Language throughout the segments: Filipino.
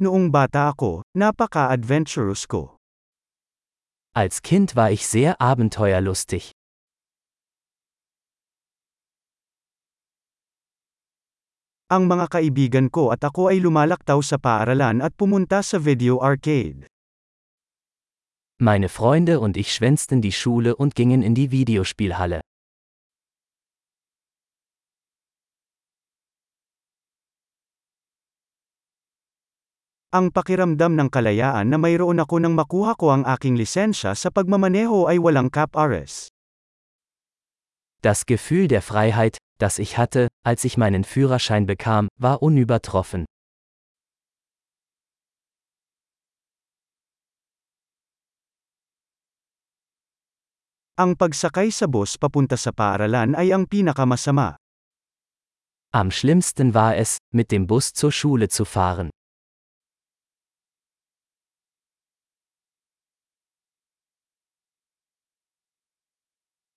Noong bata ako, napaka-adventurous ko. Als Kind war ich sehr abenteuerlustig. Ang mga kaibigan ko at ako ay lumalaktaw sa paaralan at pumunta sa video arcade. Meine Freunde und ich schwänzten die Schule und gingen in die Videospielhalle. Ang pakiramdam ng kalayaan na mayroon ako nang makuha ko ang aking lisensya sa pagmamaneho ay walang cap-ares. Das Gefühl der Freiheit, das ich hatte, als ich meinen Führerschein bekam, war unübertroffen. Ang pagsakay sa bus papunta sa paaralan ay ang pinakamasama. Am schlimmsten war es, mit dem Bus zur Schule zu fahren.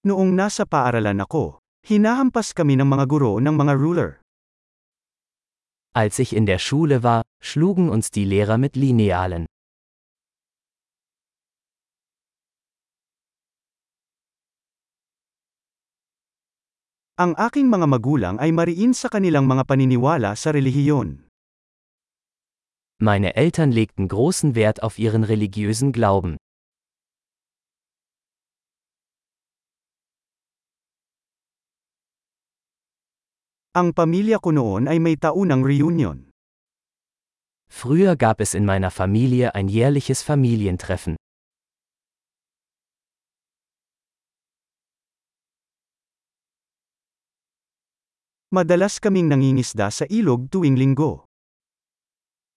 Noong nasa paaralan ako, hinahampas kami ng mga guro ng mga ruler. Als ich in der Schule war, schlugen uns die Lehrer mit Linealen. Ang aking mga magulang ay mariin sa kanilang mga paniniwala sa relihiyon. Meine Eltern legten großen Wert auf ihren religiösen Glauben. Ang pamilya ko noon ay may taunang reunion. Früher gab es in meiner Familie ein jährliches Familientreffen. Madalas kaming nangingisda sa ilog tuwing linggo.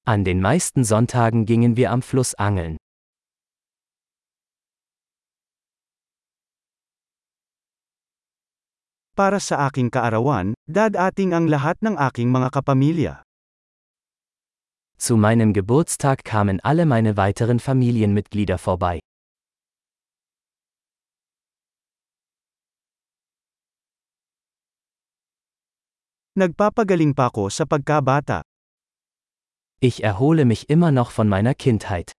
An den meisten Sonntagen gingen wir am Fluss angeln. Para sa aking kaarawan, dadating ang lahat ng aking mga kapamilya. Zu meinem Geburtstag kamen alle meine weiteren Familienmitglieder vorbei. Nagpapagaling pa ako sa pagkabata. Ich erhole mich immer noch von meiner Kindheit.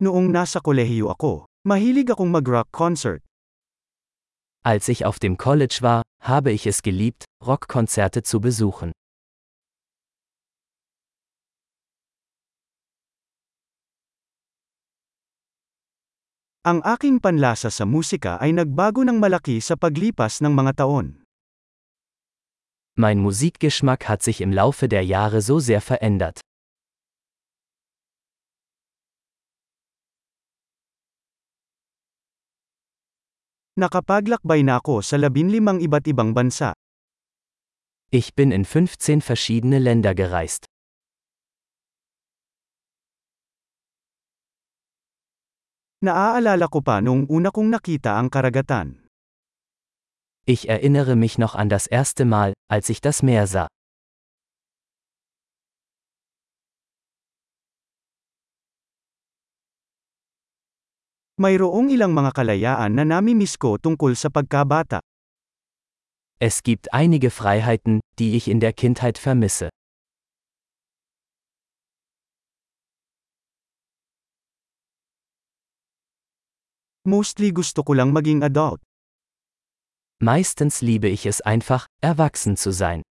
Noong nasa kolehiyo ako, mahilig akong mag-rock concert. Als ich auf dem College war, habe ich es geliebt, Rockkonzerte zu besuchen. Ang aking panlasa sa musika ay nagbago ng malaki sa paglipas ng mga taon. Mein Musikgeschmack hat sich im Laufe der Jahre so sehr verändert. Nakapaglakbay na ako sa labinlimang iba't ibang bansa. Ich bin in 15 verschiedene Länder gereist. Naaalala ko pa noong una kong nakita ang karagatan. Ich erinnere mich noch an das erste Mal, als ich das Meer sah. Mayroong ilang mga kalayaan na nami-miss ko tungkol sa pagkabata. Es gibt einige Freiheiten, die ich in der Kindheit vermisse. Mostly gusto ko lang maging adult. Meistens liebe ich es einfach, erwachsen zu sein.